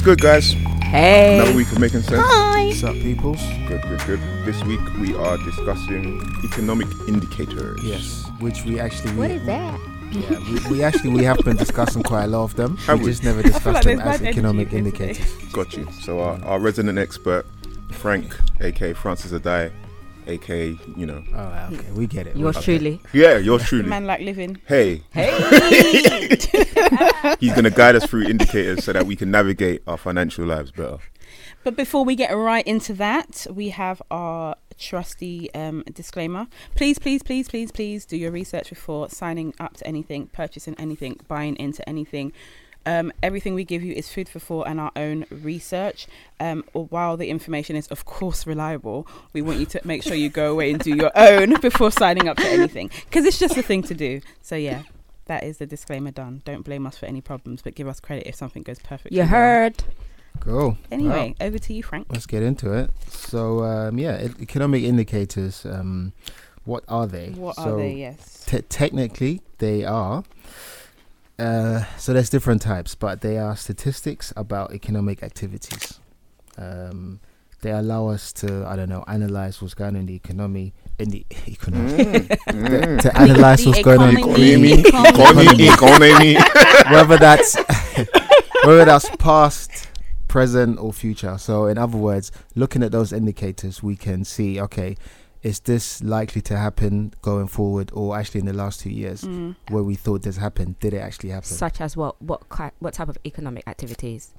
What's good, guys? Hey. Another week of Making Cents. Hi. What's up, peoples? Good, good, good. This week we are discussing economic indicators. Yes, which we actually What we, is that? yeah, we, we actually we have been discussing quite a lot of them. Have we we? just never discussed like them as economic indicators. Got you. So our, our resident expert, Frank, aka Francis Addai, aka you know, Oh, okay, we get it. Yours Okay. truly. yeah, yours truly. Man like living. Hey, Hey. he's gonna guide us through indicators so that we can navigate our financial lives better. But before we get right into that, we have our trusty um, disclaimer. Please, please, please, please, please do your research before signing up to anything, purchasing anything, buying into anything. Um, everything we give you is food for thought and our own research. Um, while the information is, of course, reliable, we want you to make sure you go away and do your own before signing up to anything because it's just a thing to do. So, yeah, that is the disclaimer done. Don't blame us for any problems, but give us credit if something goes perfectly You well. heard. Cool. Anyway, over to you, Frank. Let's get into it. So um, yeah, economic indicators. Um, what are they? What so are they? Yes. te- technically, they are. Uh, so there's different types, but they are statistics about economic activities. Um, they allow us to, I don't know, analyze what's going on in the economy, in the economy, Mm, to mm. analyze The what's going on. in economy. the Economy, economy, economy. whether that's whether that's past, present, or future. So, in other words, looking at those indicators, we can see okay, is this likely to happen going forward, or actually in the last two years, Mm. where we thought this happened, did it actually happen? Such as what? What? What type of economic activities?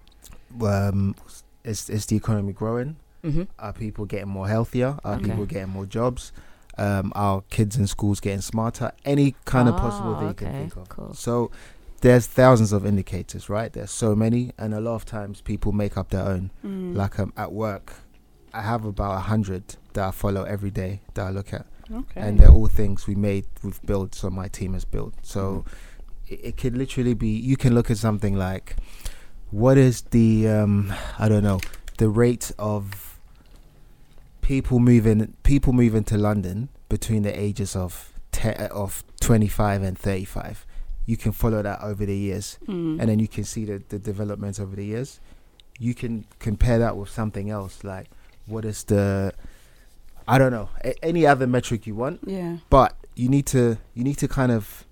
um, is is the economy growing? Mm-hmm. Are people getting more healthier? Are Okay. people getting more jobs? Um, are kids in schools getting smarter? Any kind of possible thing you can okay, think of. cool. So there's thousands of indicators, right? There's so many, and a lot of times people make up their own. Mm. Like um, at work, I have about a hundred that I follow every day that I look at, okay. and they're all things we made, we've built, so my team has built. So it, it could literally be. You can look at something like, what is the um, I don't know, the rate of people moving people moving to London between the ages of te- of 25 and 35. You can follow that over the years Mm. and then you can see the, the developments over the years. You can compare that with something else, like what is the, I don't know, a- any other metric you want, yeah. but you need to you need to kind of,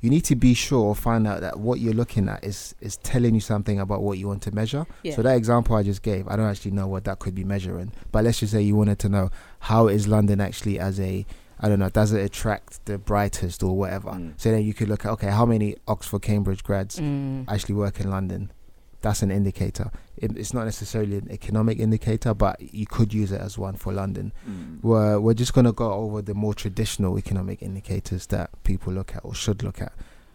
you need to be sure or find out that what you're looking at is is telling you something about what you want to measure. Yeah. So that example I just gave, I don't actually know what that could be measuring, but let's just say you wanted to know how is London actually as a I don't know, does it attract the brightest or whatever? Mm. So then you could look at okay, how many Oxford Cambridge grads Mm. actually work in London. That's an indicator. It, it's not necessarily an economic indicator, but you could use it as one for London. Mm. We're, we're just going to go over the more traditional economic indicators that people look at or should look at.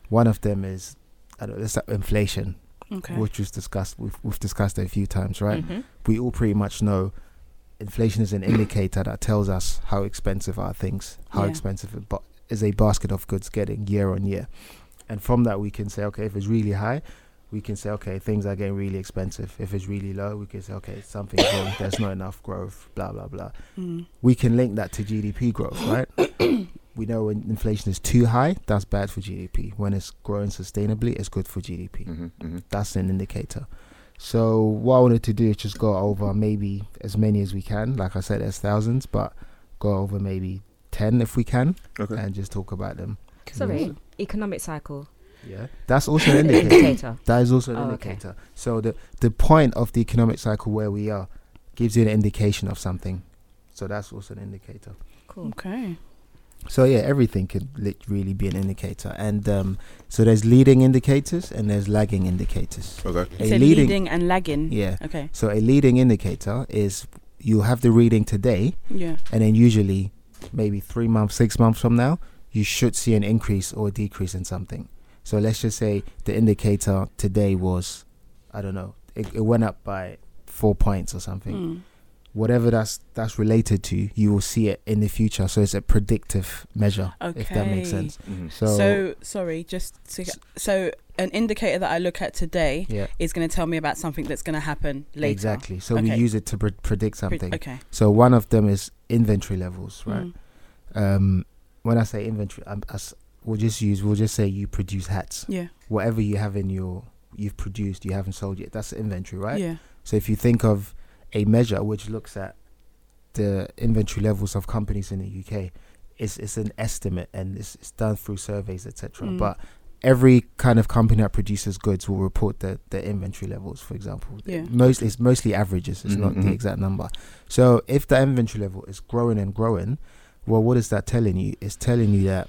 One of them is I don't know, it's like inflation, Okay. which was discussed. We've, we've discussed it a few times, right? Mhm. We all pretty much know inflation is an indicator that tells us how expensive are things, how Yeah. expensive it bu- is a basket of goods getting year on year. And from that, we can say, okay, if it's really high, we can say, okay, things are getting really expensive. If it's really low, we can say, okay, something's wrong. There's not enough growth, blah, blah, blah. Mm. We can link that to GDP growth, right? we know when inflation is too high, that's bad for GDP. When it's growing sustainably, it's good for GDP Mhm, mhm. that's an indicator. So what I wanted to do is just go over maybe as many as we can. Like I said, there's thousands, but go over maybe ten if we can, Okay. and just talk about them. Sorry. Economic cycle. Yeah, that's also an An indicator. indicator. That is also an Oh, okay. indicator. So the the point of the economic cycle where we are gives you an indication of something. So that's also an indicator. Cool. Okay. So yeah, everything could lit really be an indicator. And um, so there's leading indicators and there's lagging indicators. Okay. A so leading- leading, and lagging. Yeah. Okay. So a leading indicator is you have the reading today, Yeah. and then usually maybe three months, six months from now, you should see an increase or a decrease in something. So let's just say the indicator today was, I don't know, it, it went up by four points or something. Mm. Whatever that's that's related to, you will see it in the future. So it's a predictive measure, if that makes Okay. sense. Mhm. So, So, sorry, just to, so an indicator that I look at today yeah, is going to tell me about something that's going to happen later. exactly. So we use it to pre- predict Pre- something. Okay. So one of them is inventory levels, right? Mm. um, when I say inventory, as we'll just use we'll just say you produce hats. Yeah. Whatever you have in your you've produced, you haven't sold yet. That's the inventory, right? Yeah. So if you think of a measure which looks at the inventory levels of companies in the UK, it's it's an estimate and it's, it's done through surveys, etc. Mm. But every kind of company that produces goods will report the the inventory levels. For example, Yeah. most it's mostly averages. It's not Mhm, the mhm. exact number. So if the inventory level is growing and growing, well, what is that telling you? It's telling you that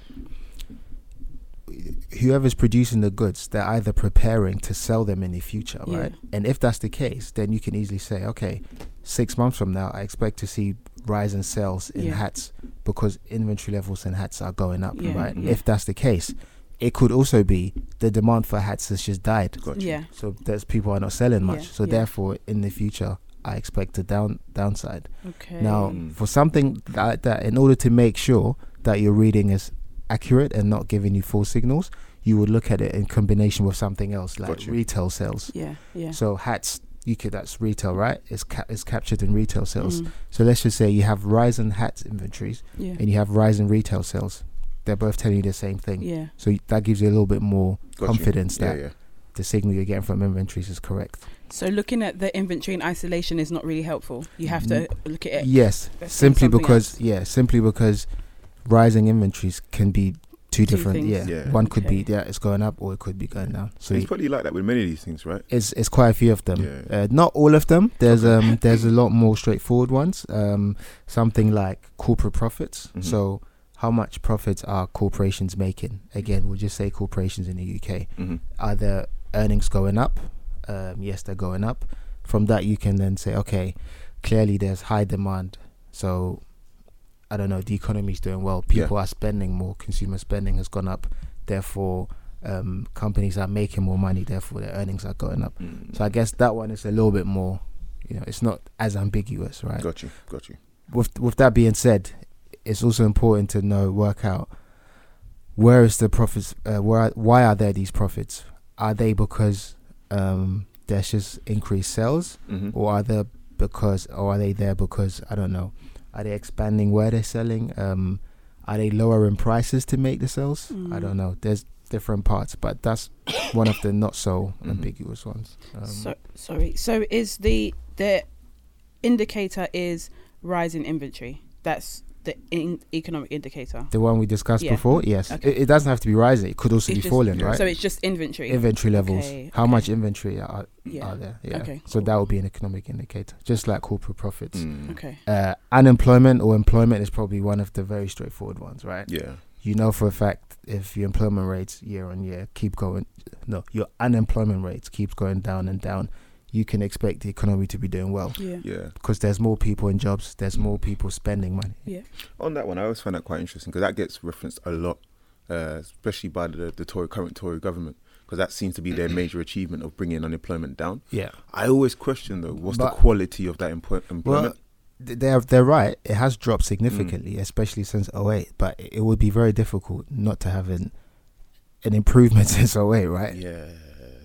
whoever's producing the goods, they're either preparing to sell them in the future, Yeah. right? And if that's the case, then you can easily say, okay, six months from now, I expect to see rise in sales in Yeah. hats because inventory levels in hats are going up, Yeah, right? yeah. If that's the case, it could also be the demand for hats has just died. Got you. Yeah. So there's people are not selling much. Yeah, so yeah. therefore, in the future, I expect a down downside. Okay. Now, for something like that, in order to make sure that your reading is accurate and not giving you false signals, you would look at it in combination with something else like Got you. retail sales. Yeah. Yeah. So hats, you could that's retail, right? It's ca- it's captured in retail sales. Mm. So let's just say you have rise in hats inventories Yeah. and you have rise in retail sales. They're both telling you the same thing. Yeah. So that gives you a little bit more Got you. confidence that yeah. the signal you're getting from inventories is correct. So looking at the inventory in isolation is not really helpful. You have to look at it. Yes, simply because else. yeah, simply because rising inventories can be two, Two different. Yeah. Yeah. one could be yeah, it's going up or it could be going down. So it's probably like that with many of these things, right? it's it's quite a few of them. Yeah. Uh, not all of them. There's um there's a lot more straightforward ones. Um, something like corporate profits. Mhm. So how much profits are corporations making? Again, we'll just say corporations in the UK. hmm Are their earnings going up? Um, yes, they're going up. From that, you can then say, okay, clearly there's high demand. So, I don't know, the economy is doing well. Yeah. People are spending more. Consumer spending has gone up. Therefore, um, companies are making more money. Therefore, their earnings are going up. Mm. So, I guess that one is a little bit more, you know, it's not as ambiguous, right? Got you. Got you. with with that being said, it's also important to know work out where is the profits. Uh, where why are there these profits? Are they because um, there's just increased sales, hmm or are they because, or are they there because I don't know? Are they expanding where they're selling? Um, are they lowering prices to make the sales? I Mm. don't know. There's different parts, but that's one of the not so Mhm. ambiguous ones. Um, so sorry. So is the the indicator is rising inventory? That's the in economic indicator. the one we discussed Yeah. before, yes. Okay. It, it doesn't have to be rising. It could also It's be just- falling, right? So it's just inventory. inventory levels. Okay, How okay. much inventory are, Yeah. are there? Yeah. Okay, So cool. that would be an economic indicator, just like corporate profits. Mm. Okay. Uh, unemployment or employment is probably one of the very straightforward ones, right? Yeah. You know for a fact if your employment rates year on year keep going, no, your unemployment rates keeps going down and down, you can expect the economy to be doing well Yeah. Yeah. because there's more people in jobs, there's more people spending money. Yeah. On that one, I always find that quite interesting because that gets referenced a lot, uh, especially by the the Tory current Tory government, because that seems to be their major achievement of bringing unemployment down. Yeah. I always question though, what's But- the quality of that employ- Well, employment? th- they're they're right. It has dropped Mm. significantly, especially since 08. But it it would be very difficult not to have an an improvement since 08, right? yeah,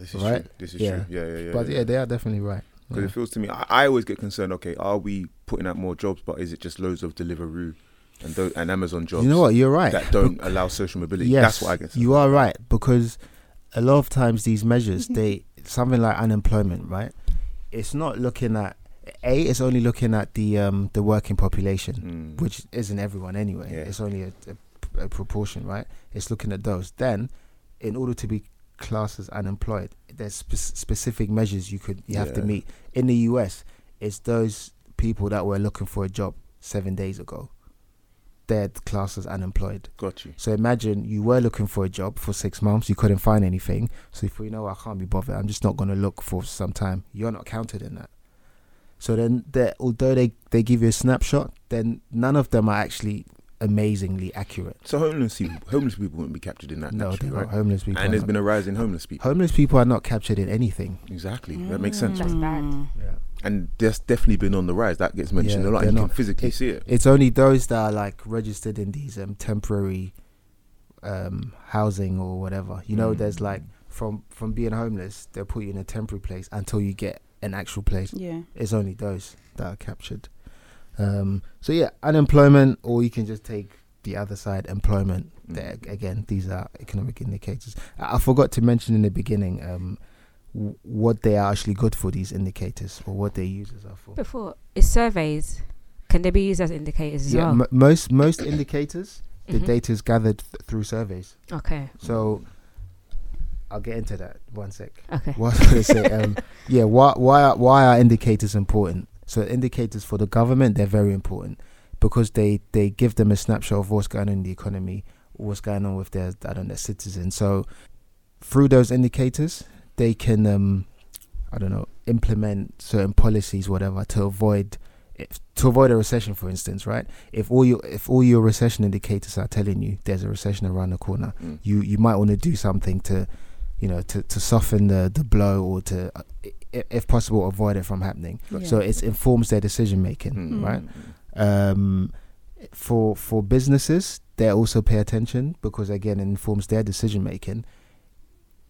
this is Right? true. This is Yeah. true. Yeah, yeah, yeah. But yeah, they are definitely right. Because Yeah. it feels to me, I, I always get concerned. Okay, are we putting out more jobs, but is it just loads of Deliveroo and tho- and Amazon jobs You know what? You're right. that don't allow social mobility? Yes, That's what I guess. You are right because a lot of times these measures, they something like unemployment, right? It's not looking at a. It's only looking at the um the working population, Mm. which isn't everyone anyway. Yeah. It's only a, a, a proportion, right? It's looking at those. Then, in order to be classed as unemployed, there's spe- specific measures you could you have to meet. In the U.S., it's those people that were looking for a job seven days ago. They're classed as unemployed. Got you. So imagine you were looking for a job for six months, you couldn't find anything. So if you know I can't be bothered, I'm just not going to look for some time. You're not counted in that. So then, although they they give you a snapshot, then none of them are actually amazingly accurate. So homeless people, homeless people wouldn't be captured in that. No, naturally, they're right? not. Homeless people. and are there's not. been a rise in homeless people. homeless people are not captured in anything. Exactly. That makes sense. That's bad. Mm. Yeah. And that's definitely been on the rise. That gets mentioned Yeah, a lot. And you not- can physically see it. It's only those that are like registered in these um, temporary um, housing or whatever. You know, Mm. there's like from from being homeless, they'll put you in a temporary place until you get an actual place. Yeah. It's only those that are captured. Um, so yeah, unemployment, or you can just take the other side, employment. Mm. There again, these are economic indicators. I, I forgot to mention in the beginning. Um, w- what they are actually good for. These indicators or what their users are for. Before is surveys. Can they be used as indicators as Yeah, well? m- most most indicators, the Mhm. data is gathered th- through surveys. Okay. So I'll get into that one sec. Okay. What I was to say, um, yeah, why why are, why are indicators important? So indicators for the government they're very important because they they give them a snapshot of what's going on in the economy, what's going on with their I don't know citizens. So through those indicators, they can um, I don't know implement certain policies, whatever, to avoid if, to avoid a recession, for instance, right? If all your if all your recession indicators are telling you there's a recession around the corner, Mm. you you might want to do something to you know to, to soften the, the blow or to uh, if possible avoid it from happening Yeah. so it informs their decision making Mm. right Mm. um for for businesses they also pay attention because again it informs their decision making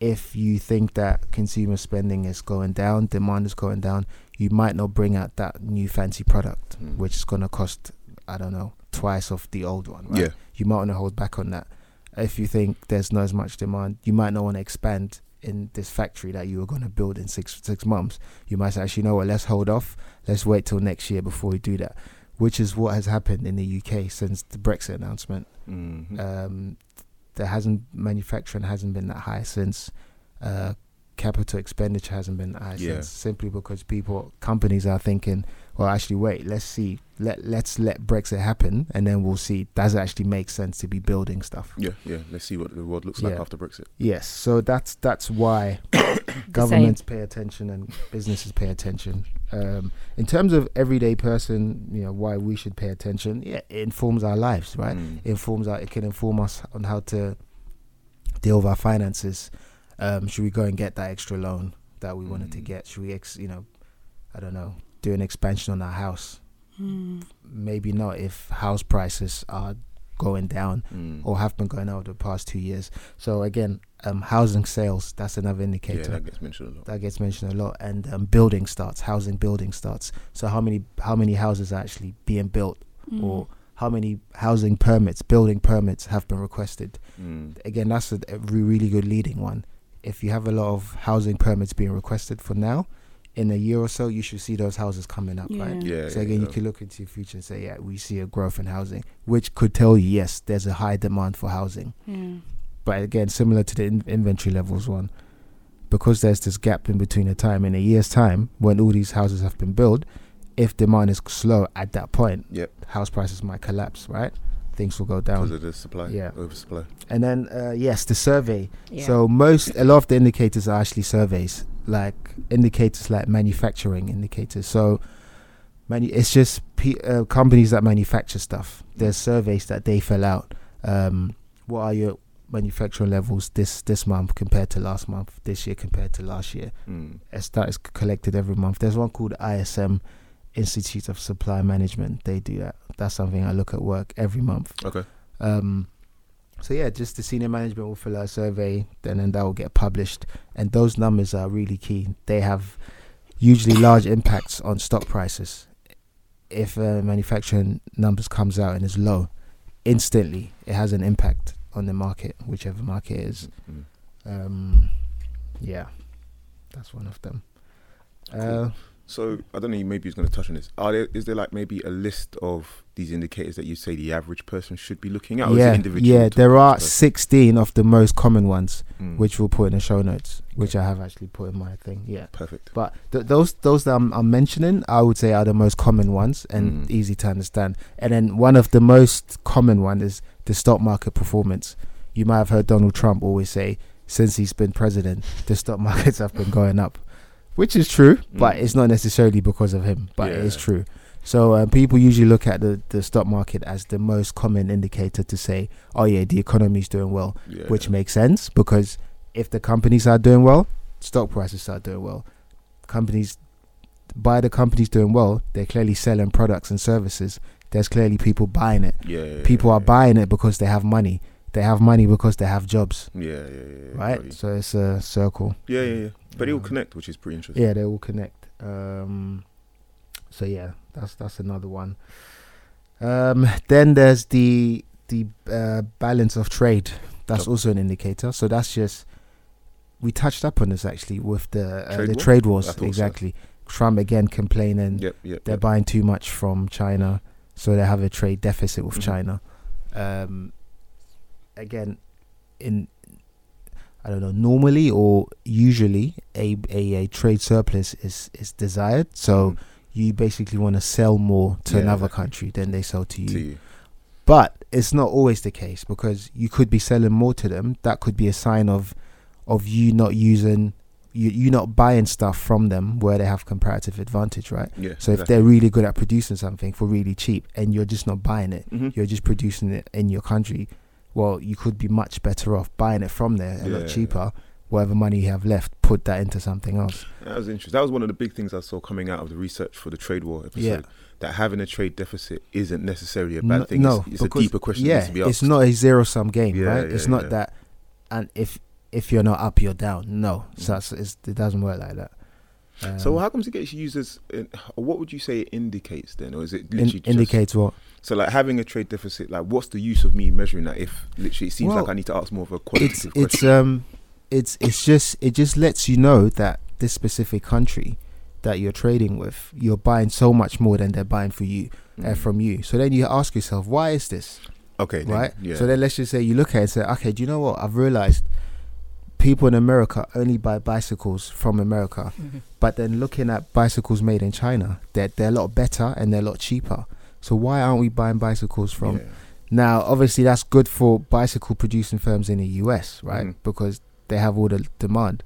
if you think that consumer spending is going down demand is going down you might not bring out that new fancy product Mm. which is going to cost i don't know twice of the old one right Yeah. you might want to hold back on that. If you think there's not as much demand, you might not want to expand in this factory that you were going to build in six six months. You might say, actually, you know what? Let's hold off. Let's wait till next year before we do that. Which is what has happened in the UK since the Brexit announcement. Mhm. Um, there hasn't manufacturing hasn't been that high since. Uh, capital expenditure hasn't been that high Yeah. since simply because people companies are thinking well actually wait let's see let let's let brexit happen and then we'll see does it actually make sense to be building stuff yeah, yeah. Let's see what the world looks like Yeah. after Brexit. yes so that's that's why governments pay attention and businesses pay attention um, in terms of everyday person you know why we should pay attention yeah it informs our lives right Mm. it informs our, it can inform us on how to deal with our finances um, should we go and get that extra loan that we wanted to Mm. get should we ex, you know i don't know do an expansion on our house Mm. maybe not if house prices are going down Mm. or have been going over the past two years so again um, housing sales that's another indicator. yeah, indicator that gets mentioned a lot. that gets mentioned a lot and um, building starts housing building starts so how many how many houses are actually being built Mm. or how many housing permits building permits have been requested Mm. again that's a, a really good leading one if you have a lot of housing permits being requested for now in a year or so you should see those houses coming up Yeah. right Yeah. so yeah, again you yeah. can look into your future and say yeah we see a growth in housing which could tell you yes there's a high demand for housing Yeah. but again similar to the in- inventory levels one because there's this gap in between the time in a year's time when all these houses have been built if demand is slow at that point Yep. house prices might collapse right things will go down because of the supply. Yeah. Oversupply. and then uh, yes the survey Yeah. so most a lot of the indicators are actually surveys like indicators like manufacturing indicators. So many it's just pe- uh, companies that manufacture stuff. There's surveys that they fill out um, what are your manufacturing levels this this month compared to last month this year compared to last year? Mm. it's that is collected every month. There's one called ISM Institute of Supply Management. They do that. That's something I look at work every month. Okay. um, so yeah, just the senior management will fill out a survey, then and that will get published, and those numbers are really key. They have usually large impacts on stock prices. If uh, manufacturing numbers comes out and is low, instantly it has an impact on the market, whichever market is. Mm. Um, yeah, that's one of them. Uh, So I don't know. Maybe he's going to touch on this. Are there? Is there like maybe a list of these indicators that you say the average person should be looking at? or is it yeah, individual yeah, there are person? 16 of the most common ones, Mm. which we'll put in the show notes, which I have actually put in my thing. Yeah. perfect. But th- those those that I'm, I'm mentioning, I would say are the most common ones and Mm. easy to understand. And then one of the most common one is the stock market performance. You might have heard Donald Trump always say, since he's been president, the stock markets have been going up, which is true, but Mm. it's not necessarily because of him, but it is true. So uh, people usually look at the, the stock market as the most common indicator to say, oh yeah, the economy is doing well Yeah. which makes sense because if the companies are doing well, stock prices are doing well. Companies, by the companies doing well, they're clearly selling products and services. There's clearly people buying it. yeah, yeah, People yeah, are buying it because they have money. They have money because they have jobs, Yeah, yeah, yeah. right? So it's a circle. Yeah, yeah, yeah. But they all Um, connect, which is pretty interesting. Yeah, they all connect. Um, so yeah, that's that's another one. Um, then there's the the uh, balance of trade. That's also an indicator. So that's just we touched up on this actually with the uh, Trade the war? trade wars. thought so. Exactly. Trump again complaining Yep, yep. they're yep. buying too much from China, so they have a trade deficit with Mhm. China. Um, again, in I don't know, normally or usually a a, a trade surplus is is desired. So Mhm. you basically want to sell more to Yeah, another country than they sell to you. to you. But it's not always the case because you could be selling more to them. That could be a sign of of you not using you you not buying stuff from them where they have comparative advantage, right? Yeah. So if they're really good at producing something for really cheap and you're just not buying it, hmm you're just producing it in your country, well, you could be much better off buying it from there a Yeah. lot cheaper. Whatever money you have left, put that into something else. That was interesting. That was one of the big things I saw coming out of the research for the trade war episode. Yeah. That having a trade deficit isn't necessarily a bad No- thing. No, it's, it's a deeper question Yeah, to be it's not a zero sum game, Yeah, right? it's not that, and if if you're not up, you're down. No, Mm. so it doesn't work like that. Um, so how comes it gets used as? In, what would you say it indicates then, or is it in- literally just, indicates what? So like having a trade deficit, like what's the use of me measuring that? If literally it seems Well, like I need to ask more of a qualitative it's question. um, it's it's just it just lets you know that this specific country that you're trading with, you're buying so much more than they're buying for you uh, Mhm. from you. So then you ask yourself, why is this? okay, then, right? Yeah. So then let's just say you look at it and say, okay, do you know what? I've realized people in America only buy bicycles from America, but then looking at bicycles made in China, they're, they're a lot better and they're a lot cheaper. So why aren't we buying bicycles from? Yeah. Now, obviously, that's good for bicycle producing firms in the US, right? Mhm. Because they have all the demand.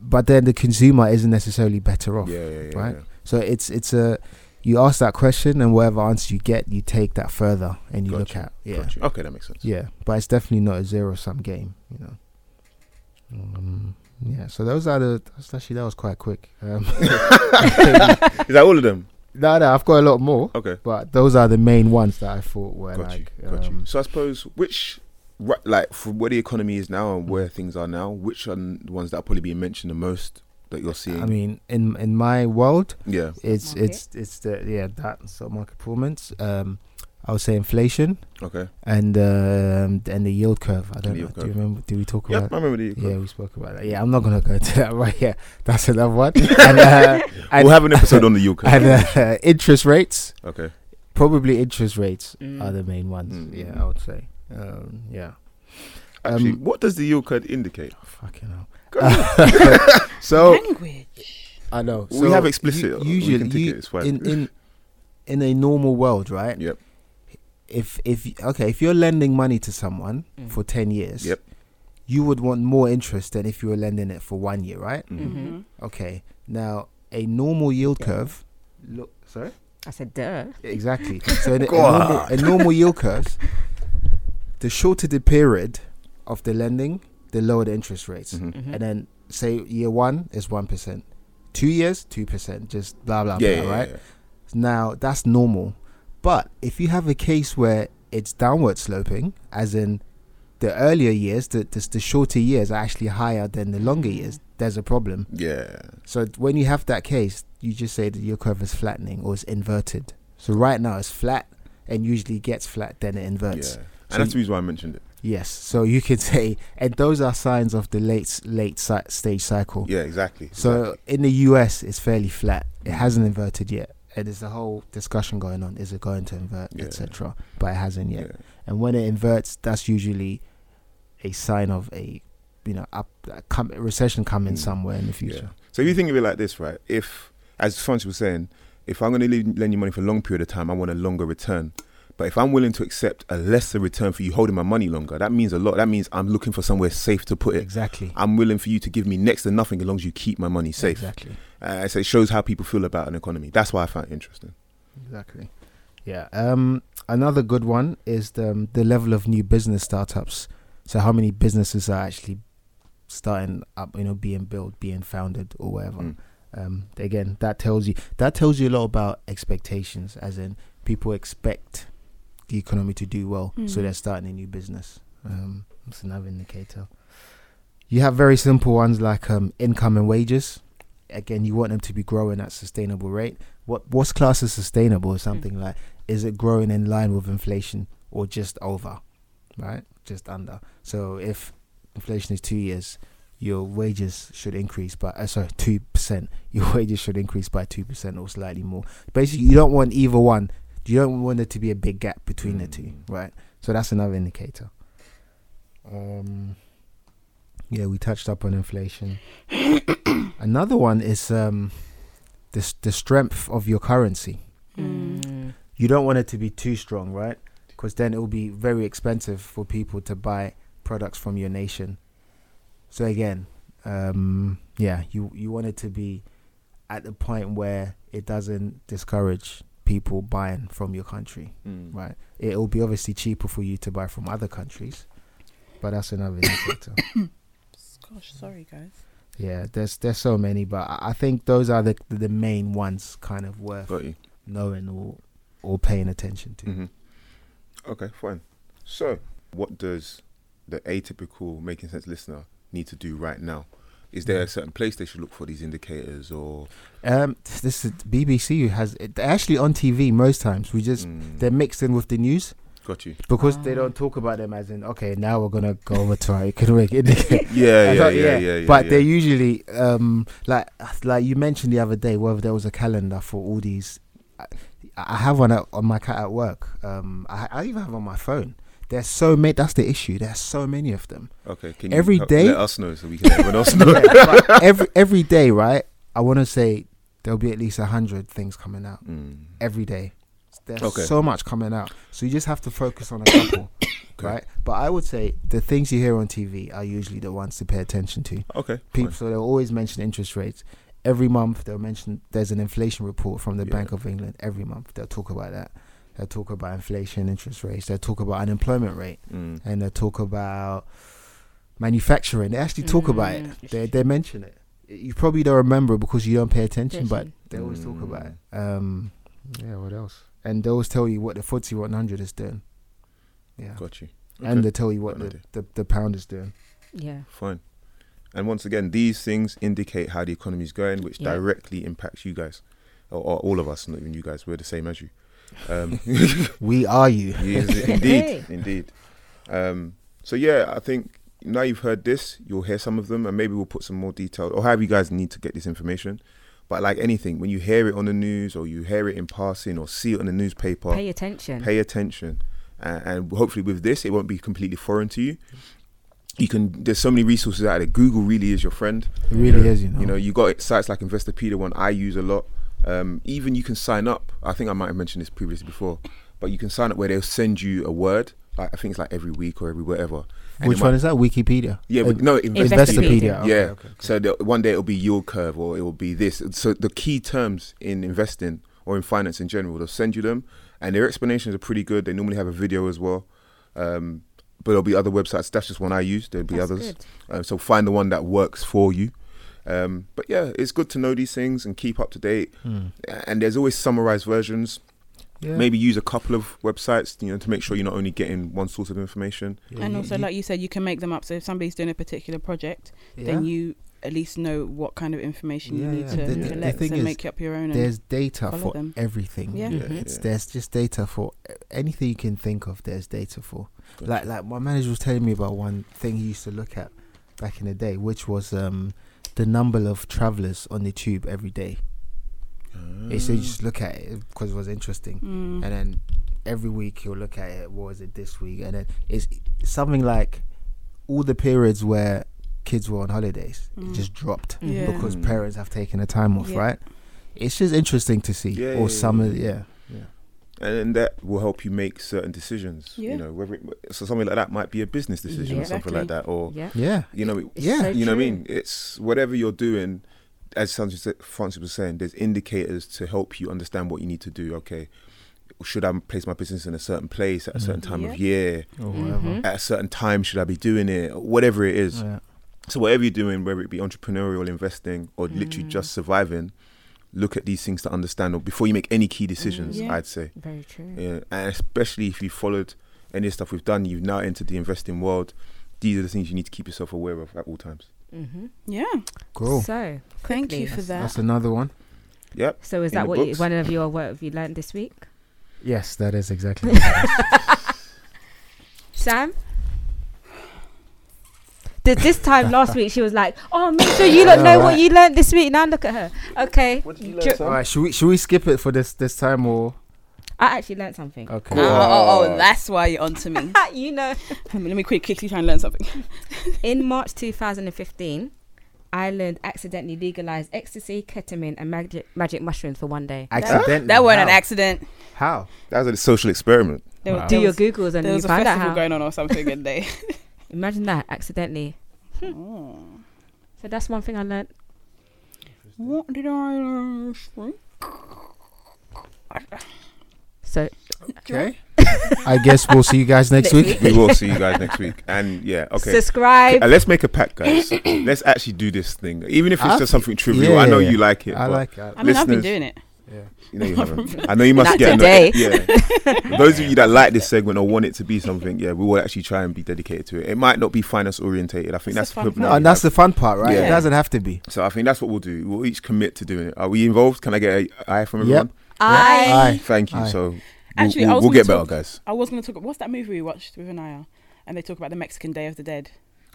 But then the consumer isn't necessarily better off. Yeah, yeah, yeah, right? yeah. So it's it's a you ask that question and whatever answer you get, you take that further and you look Gotcha, at yeah. Got. Okay, that makes sense. Yeah, but it's definitely not a zero sum game, you know. Um, yeah, so those are the. That's actually that was quite quick. Um, Is that all of them? no, no, I've got a lot more, Okay, but those are the main ones that I thought were got like. you, got um, you. So I suppose which, ri- like, from where the economy is now and where things are now, which are the ones that are probably being mentioned the most that you're seeing? I mean, in in my world, yeah, it's market. it's it's the yeah that stock market performance. Um, I would say inflation okay. and um and the yield curve. I don't know. yield Do you remember? Did we talk Yeah, about? I remember the. yield curve. Yeah, we spoke about that. Yeah, I'm not gonna go into that right here. That's another one. and, uh, and, we'll have an episode on the yield curve. and uh, interest rates. okay. Probably interest rates Mm. are the main ones. Mm. Yeah, I would say. Um, yeah. Actually, Um, what does the yield curve indicate? Fucking hell. Go. So Language. I know. we have explicit. u- we usually, can take you- it. It's fine. in in in a normal world, right? Yep. If if okay, if you're lending money to someone Mm. for ten years, Yep. you would want more interest than if you were lending it for one year, right? Mhm. Mm-hmm. Okay. Now a normal yield Yeah. curve. Look, sorry. I said, duh. Exactly. So in a, a, normal, a normal yield curve, the shorter the period of the lending, the lower the interest rates. Mhm. Mhm. And then say year one is one percent, two years two percent, just blah blah Yeah, blah, yeah, right? yeah. Now that's normal. But if you have a case where it's downward sloping, as in the earlier years, the the, the shorter years are actually higher than the longer years, there's a problem. Yeah. So when you have that case, you just say that your curve is flattening or it's inverted. So right now it's flat and usually gets flat, then it inverts. Yeah. And So that's the reason why I mentioned it. Yes. So you could say, and those are signs of the late late si- stage cycle. Yeah, exactly. So exactly. in the US, it's fairly flat. It Mm. hasn't inverted yet, and there's a whole discussion going on: is it going to invert, Yeah. etc. But it hasn't yet. Yeah. And when it inverts, that's usually a sign of a you know up com- recession coming Mm. somewhere in the Yeah. future. So if you think of it like this, right? If, as Francis was saying, if I'm going to lend you money for a long period of time, I want a longer return. But if I'm willing to accept a lesser return for you holding my money longer, that means a lot. That means I'm looking for somewhere safe to put it. Exactly. I'm willing for you to give me next to nothing as long as you keep my money safe. Exactly. Uh, so it shows how people feel about an economy. That's why I find it interesting. Exactly. Yeah. Um. Another good one is the um, the level of new business startups. So how many businesses are actually starting up? You know, being built, being founded, or whatever. Mm. Um. Again, that tells you that tells you a lot about expectations, as in people expect the economy to do well, so Mm. they're starting a new business. Um. That's another indicator. You have very simple ones like um income and wages. Again, you want them to be growing at sustainable rate what what's classed as sustainable is something like is it growing in line with inflation or just over right just under so if inflation is two years your wages should increase by uh, sorry two percent. Your wages should increase by two percent or slightly more. Basically, you don't want either one. You don't want there to be a big gap between the two, Mm. right? So that's another indicator. Um, yeah, we touched up on inflation. another one is um, the the strength of your currency. Mm. You don't want it to be too strong, right? Because then it will be very expensive for people to buy products from your nation. So again, um, yeah, you you want it to be at the point where it doesn't discourage people buying from your country, Mm. right? It will be obviously cheaper for you to buy from other countries, but that's another indicator. Gosh, sorry guys. Yeah, there's there's so many, but I I think those are the the main ones, kind of worth knowing or or paying attention to. hmm Okay, fine. So, what does the atypical Making Cents listener need to do right now? Is there a certain place they should look for these indicators, or Um, this is BBC has they're actually on TV most times. We just Mm, they're mixed in with the news got you? because they Ah. don't talk about them as in okay now we're gonna go over to our economic indicator. Yeah, yeah, thought, yeah, yeah, yeah. but yeah. they're usually um like like you mentioned the other day whether there was a calendar for all these. I, I have one at, on my cat at work. Um, I, I even have on my phone. There's so many. That's the issue. There's so many of them. okay. Can you every help day- let us know so we can let everyone else know? Yeah, every every day, right? I want to say there'll be at least a hundred things coming out. Mm, every day. There's Okay. so much coming out. So you just have to focus on a couple, right? But I would say the things you hear on TV are usually the ones to pay attention to. Okay. People, fine. so they'll always mention interest rates. Every month they'll mention there's an inflation report from the Yeah. Bank of England. Every month they'll talk about that. They'll talk about inflation, interest rates. They'll talk about unemployment rate, Mm, and they'll talk about manufacturing. They actually talk about it. Mm. They they mention it. You probably don't remember it because you don't pay attention, but they always talk about it. Mm. Um, yeah, what else? And they always tell you what the FTSE 100 is doing. Yeah, got you. and they tell you what the, the the pound is doing. Yeah. Fine. And once again, these things indicate how the economy is going, which Yeah. directly impacts you guys, or, or all of us. Not even you guys. We're the same as you. Um, We are you. Yes, indeed, indeed. Um, so yeah, I think now you've heard this, you'll hear some of them, and maybe we'll put some more detail, or however you guys need to get this information. But like anything, when you hear it on the news, or you hear it in passing, or see it on the newspaper, Pay attention. pay attention, and, and hopefully with this, it won't be completely foreign to you. You can. There's so many resources out there. Google really is your friend. It really Yeah. is, you know. You know, you got sites like Investopedia, one I use a lot. Um, even you can sign up. I think I might have mentioned this previously before, but you can sign up where they'll send you a word. Like I think it's like every week or every whatever. And Which it one might- is that? Wikipedia. Yeah, Uh, but no, Investopedia. Investopedia. Okay, yeah. okay, okay. So the, one day it'll be yield curve or it will be this. So the key terms in investing or in finance in general, they'll send you them, and their explanations are pretty good. They normally have a video as well. Um, but there'll be other websites. That's just one I use. There'll be That's others. good. Uh, so find the one that works for you. Um, but yeah, it's good to know these things and keep up to date. Hmm. And there's always summarized versions. Yeah. Maybe use a couple of websites, you know, to make sure you're not only getting one source of information. Yeah, and you- also, you- like you said, you can make them up. So if somebody's doing a particular project, yeah. then you at least know what kind of information Yeah, you need yeah. to The- the- the collect thing and is, make up your own. And there's data for them. everything. Yeah. Yeah, Mhm. It's there's just data for anything you can think of. There's data for. Good. Like like my manager was telling me about one thing he used to look at back in the day, which was um the number of travelers on the tube every day. He said you just look at it because it was interesting, Mm. and then every week he'll look at it. What was it this week? And then it's something like all the periods where kids were on holidays, it Mm. just dropped Yeah. because Mm. parents have taken the time off, Yeah. right? It's just interesting to see. Yeah, or yeah, some, yeah, of yeah. yeah, and that will help you make certain decisions. Yeah. You know, whether it, so something like that might be a business decision Yeah. or something like that, or Yeah. yeah, you know, it- Yeah. so you know what I mean. It's whatever you're doing. As Francis Francis was saying, there's indicators to help you understand what you need to do. Okay, should I place my business in a certain place at a certain time of year? or whatever. Mhm. At a certain time, should I be doing it? Or whatever it is. Yeah. So whatever you're doing, whether it be entrepreneurial investing or literally Mm. just surviving, look at these things to understand or before you make any key decisions. Mm, Yeah. I'd say. Very true. Yeah, and especially if you followed any of the stuff we've done, you've now entered the investing world. These are the things you need to keep yourself aware of at all times. Mm-hmm. Yeah. Cool. So, Thank quickly, you for that. that's another one. Yep. So is In that what you, one of your what have you learned this week? Yes, that is exactly. Sam? Th- this time last week she was like, "Oh, make sure you don't know what you learned this week." Now look at her. Okay, What did you learn, learn, All right, should we should we skip it for this this time or I actually learned something. okay? Cool. Oh, oh, oh, Oh. that's why you're onto me. you know, Let me quick, quickly try and learn something. in March 2015, Ireland accidentally legalized ecstasy, ketamine, and magic magic mushrooms for one day. Accidentally. That wasn't an accident. How? That was a social experiment. Wow. Do your googles and there you was a find out festival how. going on or something, and they. Imagine that accidentally. Oh. So that's one thing I learned. What did I learn? So Okay. I guess we'll see you guys next Next week. We will see you guys next week. And yeah, okay. subscribe. Uh, let's make a pact, guys. let's actually do this thing, even if it's I just something trivial. yeah, I know yeah. you like it. I like it. I mean, I've been doing it. Yeah. You know you haven't. I know you must Not get today. Yeah. Those of you that like this segment or want it to be something, yeah, we will actually try and be dedicated to it. It might not be finance orientated. I think It's that's a fun the. No, and that's the fun part, right? Yeah. It doesn't have to be. so I think that's what we'll do. We'll each commit to doing it. Are we involved? Can I get a aye from Yep. everyone? I Aye. Thank you. Aye. So we'll, Actually, we'll, was we'll gonna get better, guys. I was going to talk. What's that movie we watched with Anaya? And they talk about the Mexican Day of the Dead.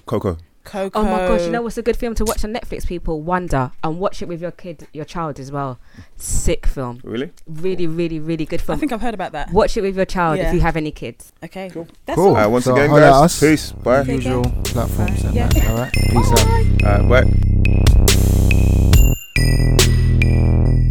Coco. Coco. Oh my gosh, you know what's a good film to watch on Netflix, people? Wonder. And watch it with your kid, your child as well. Sick film. Really? Really, really, really good film. I think I've heard about that. Watch it with your child Yeah. if you have any kids. Okay. Cool. That's Cool. all. All right. Once So again, holla at guys. us. Peace. Bye. Take care. Usual platforms. And Yeah. that. All right. Peace out. All right. Bye.